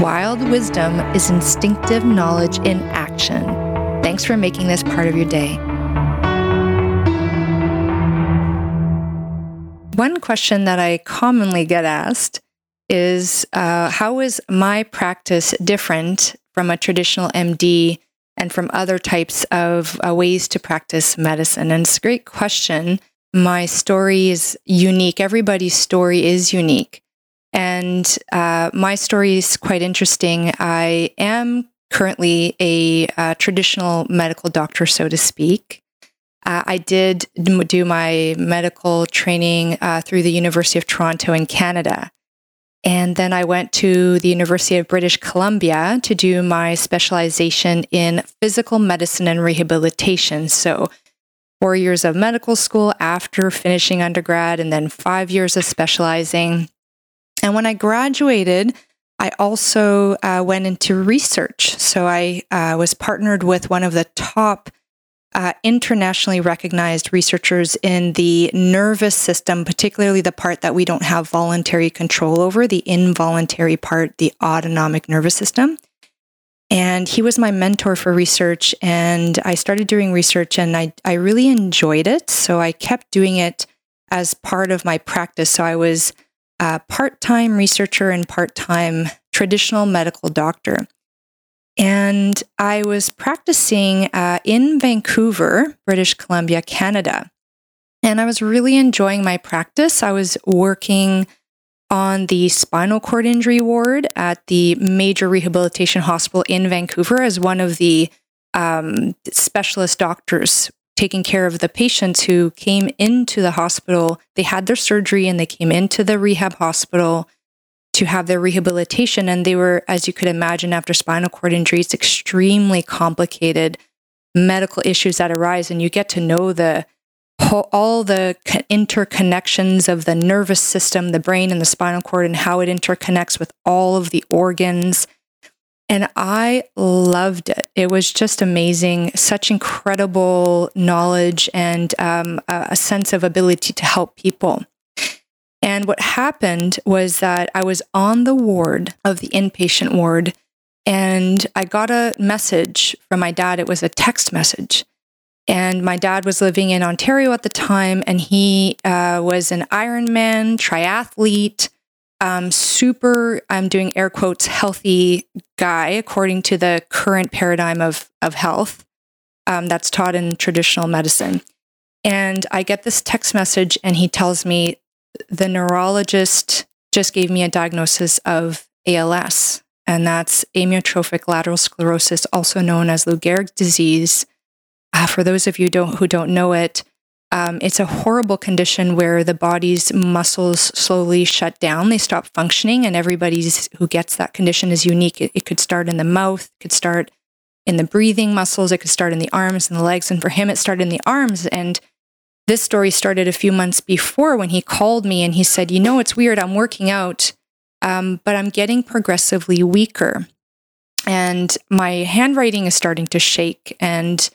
Wild wisdom is instinctive knowledge in action. Thanks for making this part of your day. One question that I commonly get asked is uh, How is my practice different from a traditional MD and from other types of uh, ways to practice medicine? And it's a great question. My story is unique. Everybody's story is unique. And uh, my story is quite interesting. I am currently a, a uh, traditional medical doctor, so to speak. Uh, I did do my medical training uh, through the University of Toronto in Canada. And then I went to the University of British Columbia to do my specialization in physical medicine and rehabilitation. So, four years of medical school after finishing undergrad, and then five years of specializing. And when I graduated, I also uh, went into research. So I uh, was partnered with one of the top uh, internationally recognized researchers in the nervous system, particularly the part that we don't have voluntary control over, the involuntary part, the autonomic nervous system. And he was my mentor for research. And I started doing research and I, I really enjoyed it. So I kept doing it as part of my practice. So I was a part time researcher and part time traditional medical doctor. And I was practicing uh, in Vancouver, British Columbia, Canada. And I was really enjoying my practice. I was working on the spinal cord injury ward at the major rehabilitation hospital in Vancouver as one of the um, specialist doctors taking care of the patients who came into the hospital. They had their surgery and they came into the rehab hospital to have their rehabilitation. And they were, as you could imagine, after spinal cord injuries, extremely complicated medical issues that arise. And you get to know the all the interconnections of the nervous system, the brain, and the spinal cord, and how it interconnects with all of the organs. And I loved it. It was just amazing, such incredible knowledge and um, a sense of ability to help people. And what happened was that I was on the ward of the inpatient ward and I got a message from my dad. It was a text message. And my dad was living in Ontario at the time and he uh, was an Ironman triathlete, um, super, I'm doing air quotes, healthy guy according to the current paradigm of, of health um, that's taught in traditional medicine. And I get this text message and he tells me the neurologist just gave me a diagnosis of ALS, and that's amyotrophic lateral sclerosis, also known as Lou Gehrig's disease. Uh, for those of you don't, who don't know it, um, it's a horrible condition where the body's muscles slowly shut down. They stop functioning, and everybody who gets that condition is unique. It, it could start in the mouth, it could start in the breathing muscles, it could start in the arms and the legs. And for him, it started in the arms. And this story started a few months before when he called me and he said, You know, it's weird. I'm working out, um, but I'm getting progressively weaker. And my handwriting is starting to shake. And,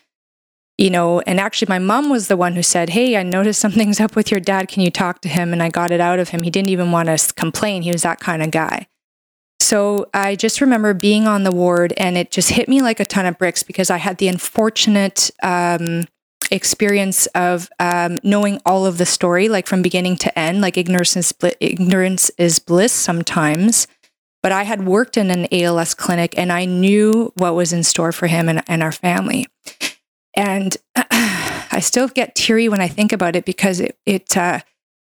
you know, and actually, my mom was the one who said, Hey, I noticed something's up with your dad. Can you talk to him? And I got it out of him. He didn't even want to complain. He was that kind of guy. So I just remember being on the ward and it just hit me like a ton of bricks because I had the unfortunate um, experience of um, knowing all of the story, like from beginning to end. Like ignorance is, bl- ignorance is bliss sometimes. But I had worked in an ALS clinic and I knew what was in store for him and, and our family. And I still get teary when I think about it because it, it uh,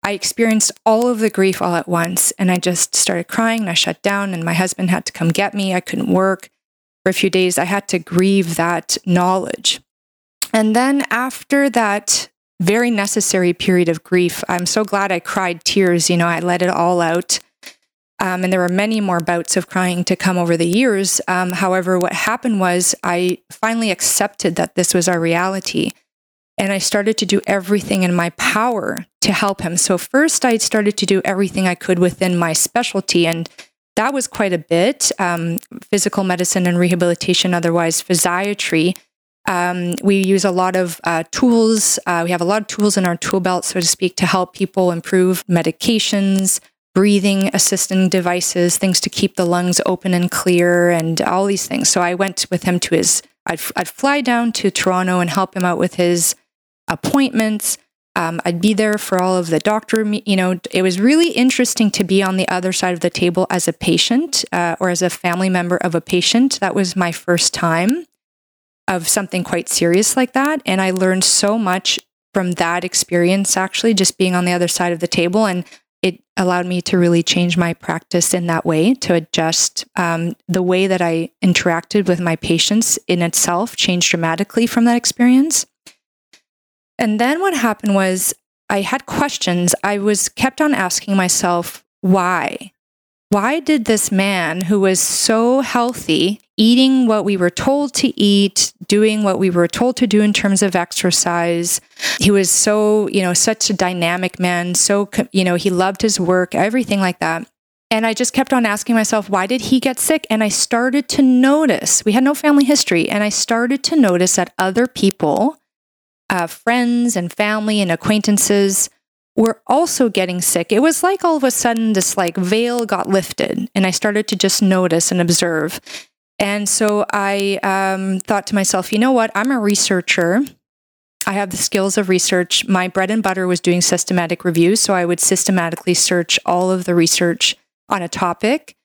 I experienced all of the grief all at once. And I just started crying and I shut down, and my husband had to come get me. I couldn't work for a few days. I had to grieve that knowledge. And then after that very necessary period of grief, I'm so glad I cried tears. You know, I let it all out. Um, and there were many more bouts of crying to come over the years. Um, however, what happened was I finally accepted that this was our reality. And I started to do everything in my power to help him. So, first, I started to do everything I could within my specialty. And that was quite a bit um, physical medicine and rehabilitation, otherwise, physiatry. Um, we use a lot of uh, tools. Uh, we have a lot of tools in our tool belt, so to speak, to help people improve medications, breathing assisting devices, things to keep the lungs open and clear, and all these things. So I went with him to his, I'd, I'd fly down to Toronto and help him out with his appointments. Um, I'd be there for all of the doctor, you know, it was really interesting to be on the other side of the table as a patient uh, or as a family member of a patient. That was my first time of something quite serious like that. And I learned so much from that experience, actually, just being on the other side of the table. And it allowed me to really change my practice in that way to adjust um, the way that I interacted with my patients in itself changed dramatically from that experience. And then what happened was I had questions. I was kept on asking myself, why? Why did this man who was so healthy, eating what we were told to eat, doing what we were told to do in terms of exercise, he was so, you know, such a dynamic man, so, you know, he loved his work, everything like that. And I just kept on asking myself, why did he get sick? And I started to notice, we had no family history, and I started to notice that other people, uh, friends and family and acquaintances, were also getting sick. It was like all of a sudden this like veil got lifted and I started to just notice and observe. And so I um, thought to myself, you know what? I'm a researcher. I have the skills of research. My bread and butter was doing systematic reviews. So I would systematically search all of the research on a topic.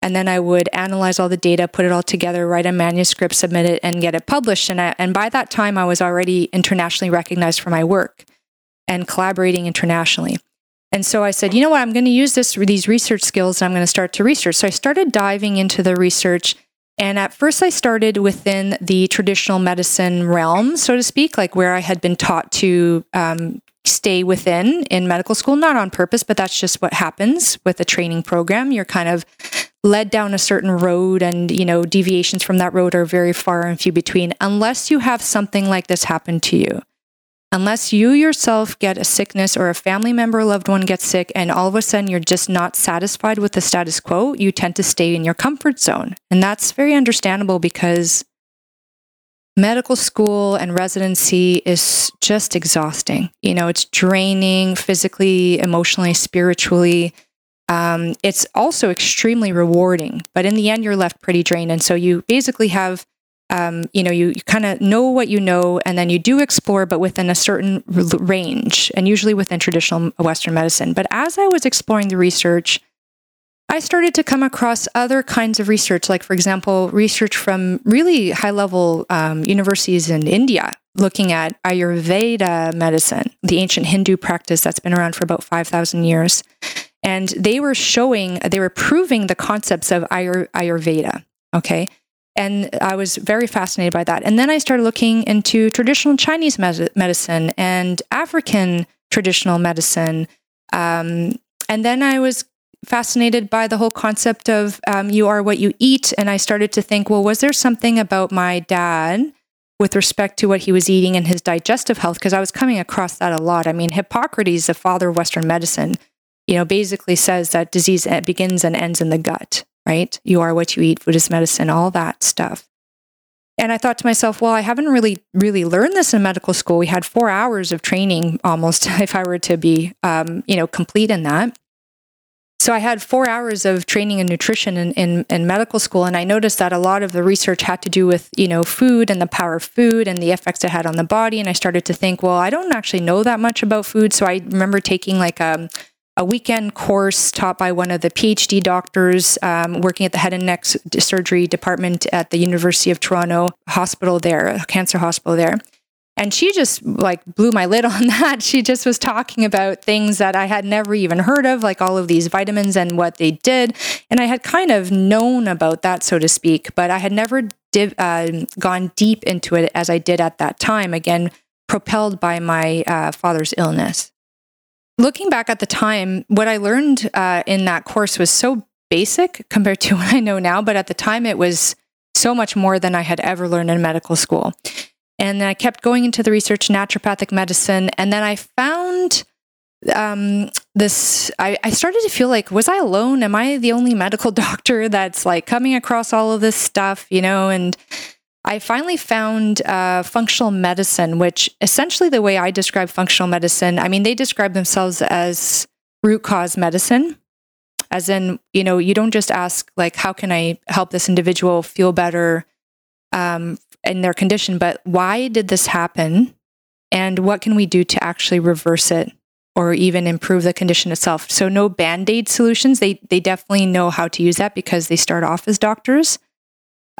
And then I would analyze all the data, put it all together, write a manuscript, submit it, and get it published. And, I, and by that time, I was already internationally recognized for my work and collaborating internationally. And so I said, you know what, I'm going to use this these research skills and I'm going to start to research. So I started diving into the research. And at first, I started within the traditional medicine realm, so to speak, like where I had been taught to um, stay within in medical school, not on purpose, but that's just what happens with a training program. You're kind of led down a certain road, and you know deviations from that road are very far and few between, unless you have something like this happen to you unless you yourself get a sickness or a family member or loved one gets sick and all of a sudden you're just not satisfied with the status quo, you tend to stay in your comfort zone. And that's very understandable because medical school and residency is just exhausting. You know, it's draining physically, emotionally, spiritually. Um, it's also extremely rewarding, but in the end, you're left pretty drained. And so you basically have um, you know, you, you kind of know what you know, and then you do explore, but within a certain range, and usually within traditional Western medicine. But as I was exploring the research, I started to come across other kinds of research, like, for example, research from really high level um, universities in India looking at Ayurveda medicine, the ancient Hindu practice that's been around for about 5,000 years. And they were showing, they were proving the concepts of Ayur- Ayurveda. Okay. And I was very fascinated by that. And then I started looking into traditional Chinese med- medicine and African traditional medicine. Um, and then I was fascinated by the whole concept of um, you are what you eat. And I started to think, well, was there something about my dad with respect to what he was eating and his digestive health? Because I was coming across that a lot. I mean, Hippocrates, the father of Western medicine, you know, basically says that disease begins and ends in the gut right? You are what you eat, food is medicine, all that stuff. And I thought to myself, well, I haven't really, really learned this in medical school. We had four hours of training almost, if I were to be, um, you know, complete in that. So I had four hours of training in nutrition in, in, in, medical school, and I noticed that a lot of the research had to do with you know food and the power of food and the effects it had on the body. And I started to think, well, I don't actually know that much about food. So I remember taking like a um, a weekend course taught by one of the PhD doctors um, working at the head and neck surgery department at the University of Toronto hospital there, a cancer hospital there. And she just like blew my lid on that. She just was talking about things that I had never even heard of, like all of these vitamins and what they did. And I had kind of known about that, so to speak, but I had never div- uh, gone deep into it as I did at that time, again, propelled by my uh, father's illness looking back at the time, what I learned uh, in that course was so basic compared to what I know now, but at the time it was so much more than I had ever learned in medical school. And then I kept going into the research, naturopathic medicine, and then I found um, this. I, I started to feel like, was I alone? Am I the only medical doctor that's like coming across all of this stuff, you know? And I finally found uh, functional medicine, which essentially the way I describe functional medicine, I mean, they describe themselves as root cause medicine as in you know you don't just ask like how can i help this individual feel better um, in their condition but why did this happen? And what can we do to actually reverse it or even improve the condition itself? So no band-aid solutions. They they definitely know how to use that because they start off as doctors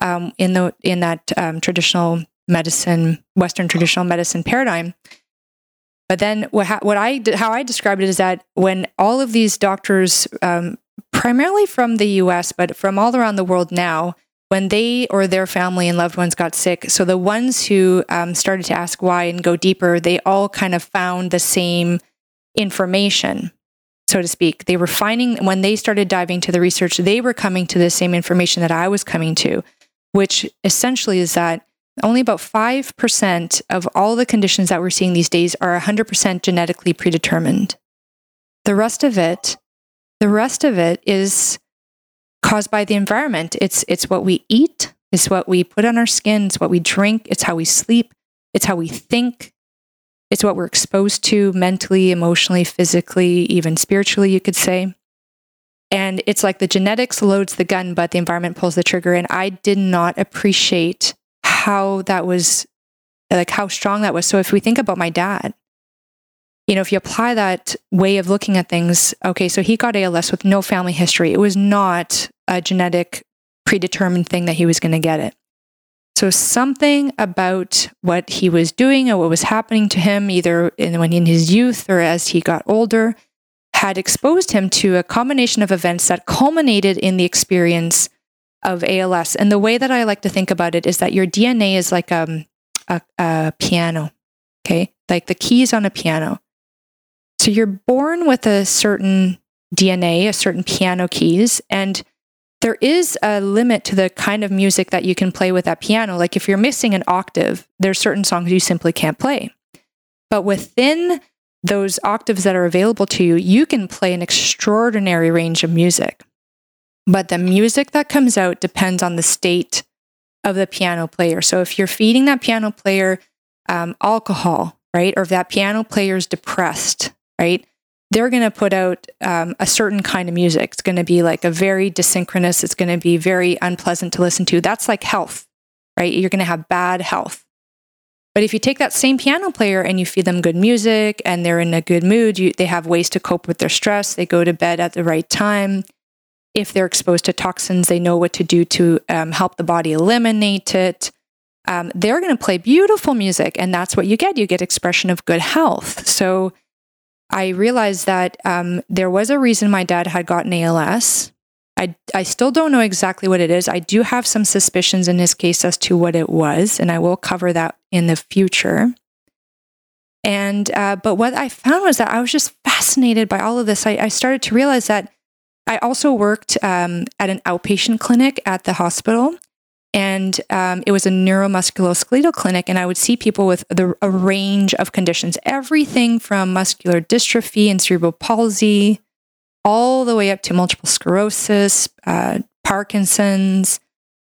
um, in the in that um, traditional medicine western traditional medicine paradigm but then what, what I how I described it is that when all of these doctors, um, primarily from the U.S. but from all around the world now, when they or their family and loved ones got sick, so the ones who um, started to ask why and go deeper, they all kind of found the same information, so to speak. They were finding when they started diving to the research, they were coming to the same information that I was coming to, which essentially is that only about 5% of all the conditions that we're seeing these days are 100% genetically predetermined. The rest of it, the rest of it is caused by the environment. It's it's what we eat, it's what we put on our skin, it's what we drink, it's how we sleep, it's how we think. It's what we're exposed to mentally, emotionally, physically, even spiritually, you could say. And it's like the genetics loads the gun, but the environment pulls the trigger. And I did not appreciate how that was like how strong that was. So if we think about my dad, you know, if you apply that way of looking at things, okay, so he got ALS with no family history. It was not a genetic predetermined thing that he was going to get it. So something about what he was doing or what was happening to him, either in, when in his youth or as he got older, had exposed him to a combination of events that culminated in the experience of ALS. And the way that I like to think about it is that your DNA is like um, a, a piano, okay? Like the keys on a piano. So you're born with a certain DNA, a certain piano keys, and there is a limit to the kind of music that you can play with that piano. Like if you're missing an octave, there's certain songs you simply can't play. But within those octaves that are available to you, you can play an extraordinary range of music. But the music that comes out depends on the state of the piano player. So if you're feeding that piano player um, alcohol, right, or if that piano player is depressed, right, they're going to put out um, a certain kind of music. It's going to be like a very desynchronous, it's going to be very unpleasant to listen to. That's like health, right? You're going to have bad health. But if you take that same piano player and you feed them good music and they're in a good mood, you, they have ways to cope with their stress, they go to bed at the right time, if they're exposed to toxins, they know what to do to um, help the body eliminate it. Um, they're going to play beautiful music, and that's what you get. You get expression of good health. So I realized that um, there was a reason my dad had gotten ALS. I, I still don't know exactly what it is. I do have some suspicions in his case as to what it was, and I will cover that in the future. And uh, but what I found was that I was just fascinated by all of this. I, I started to realize that I also worked um, at an outpatient clinic at the hospital, and um, it was a neuromusculoskeletal clinic. And I would see people with the, a range of conditions, everything from muscular dystrophy and cerebral palsy, all the way up to multiple sclerosis, uh, Parkinson's,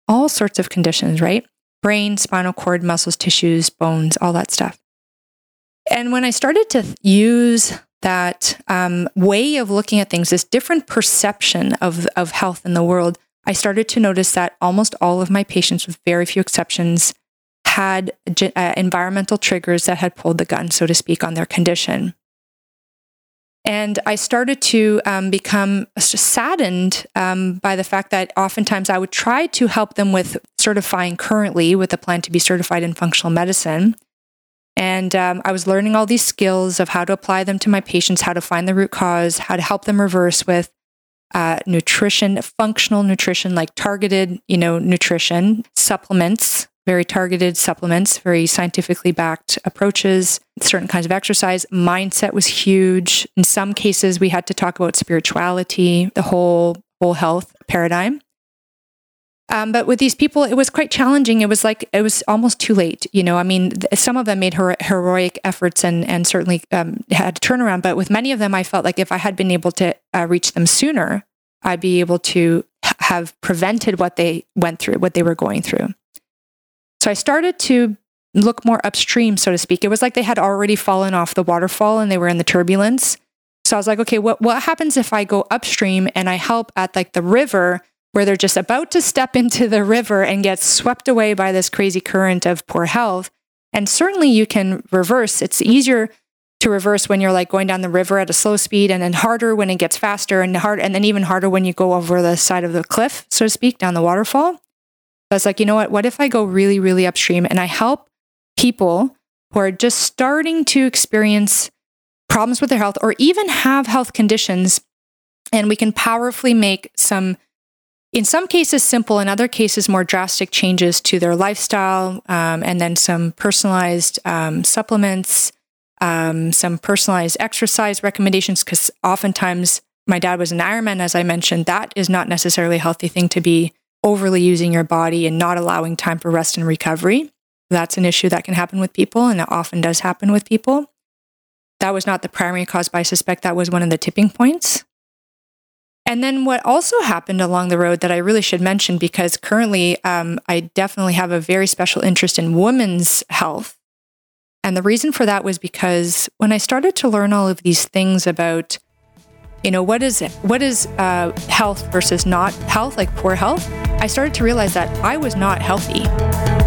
all sorts of conditions, right? Brain, spinal cord, muscles, tissues, bones, all that stuff. And when I started to use that um, way of looking at things, this different perception of, of health in the world, I started to notice that almost all of my patients, with very few exceptions, had uh, environmental triggers that had pulled the gun, so to speak, on their condition. And I started to um, become saddened um, by the fact that oftentimes I would try to help them with certifying currently with a plan to be certified in functional medicine. And um, I was learning all these skills of how to apply them to my patients, how to find the root cause, how to help them reverse with uh, nutrition, functional nutrition, like targeted, you know, nutrition, supplements, very targeted supplements, very scientifically backed approaches, certain kinds of exercise. Mindset was huge. In some cases, we had to talk about spirituality, the whole whole health paradigm. Um, but with these people, it was quite challenging. It was like it was almost too late. You know, I mean, th- some of them made her- heroic efforts and and certainly um, had a turnaround. But with many of them, I felt like if I had been able to uh, reach them sooner, I'd be able to have prevented what they went through, what they were going through. So I started to look more upstream, so to speak. It was like they had already fallen off the waterfall and they were in the turbulence. So I was like, okay, what what happens if I go upstream and I help at like the river? where they're just about to step into the river and get swept away by this crazy current of poor health. And certainly you can reverse. It's easier to reverse when you're like going down the river at a slow speed and then harder when it gets faster and hard and then even harder when you go over the side of the cliff, so to speak, down the waterfall. So it's like, you know what? What if I go really, really upstream and I help people who are just starting to experience problems with their health or even have health conditions and we can powerfully make some in some cases simple, in other cases more drastic changes to their lifestyle, um, and then some personalized um, supplements, um, some personalized exercise recommendations. Because oftentimes, my dad was an Ironman, as I mentioned. That is not necessarily a healthy thing to be overly using your body and not allowing time for rest and recovery. That's an issue that can happen with people, and it often does happen with people. That was not the primary cause, but I suspect that was one of the tipping points. And then what also happened along the road that I really should mention, because currently um, I definitely have a very special interest in women's health. And the reason for that was because when I started to learn all of these things about, you know, what is what is uh, health versus not health, like poor health, I started to realize that I was not healthy.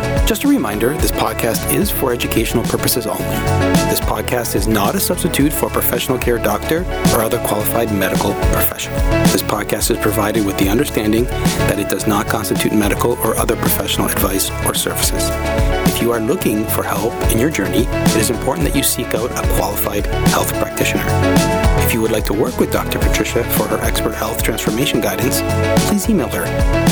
Just a reminder this podcast is for educational purposes only. This podcast is not a substitute for a professional care doctor or other qualified medical professional. This podcast is provided with the understanding that it does not constitute medical or other professional advice or services. If you are looking for help in your journey, it is important that you seek out a qualified health practitioner. If you would like to work with Dr. Patricia for her expert health transformation guidance, please email her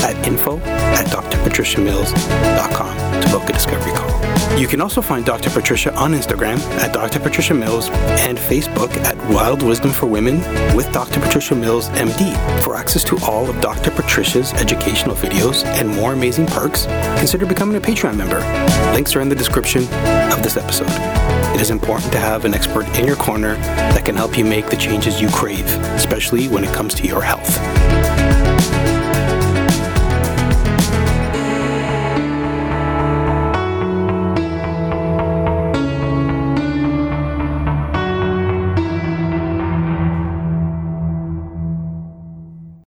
at info at drpatriciamills.com to book a discovery call. You can also find Dr. Patricia on Instagram at Dr. Patricia Mills and Facebook at Wild Wisdom for Women with Dr. Patricia Mills MD. For access to all of Dr. Patricia's educational videos and more amazing perks, consider becoming a Patreon member. Links are in the description of this episode. It is important to have an expert in your corner that can help you make the changes you crave, especially when it comes to your health.